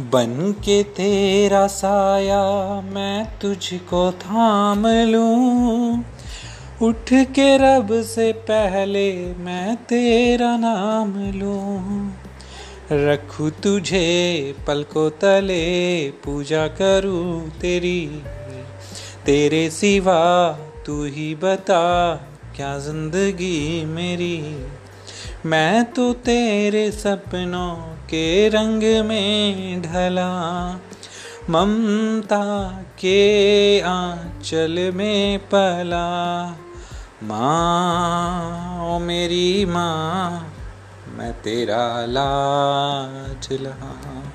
बन के तेरा साया मैं तुझको थाम लूँ। उठ के रब से पहले मैं तेरा नाम लूँ। रखूँ तुझे पलकों तले, पूजा करूँ तेरी। तेरे सिवा तू ही बता, क्या ज़िंदगी मेरी? मैं तो तेरे सपनों के रंग में ढला, ममता के आंचल में पला। माँ, ओ मेरी माँ, मैं तेरा लाज लहा।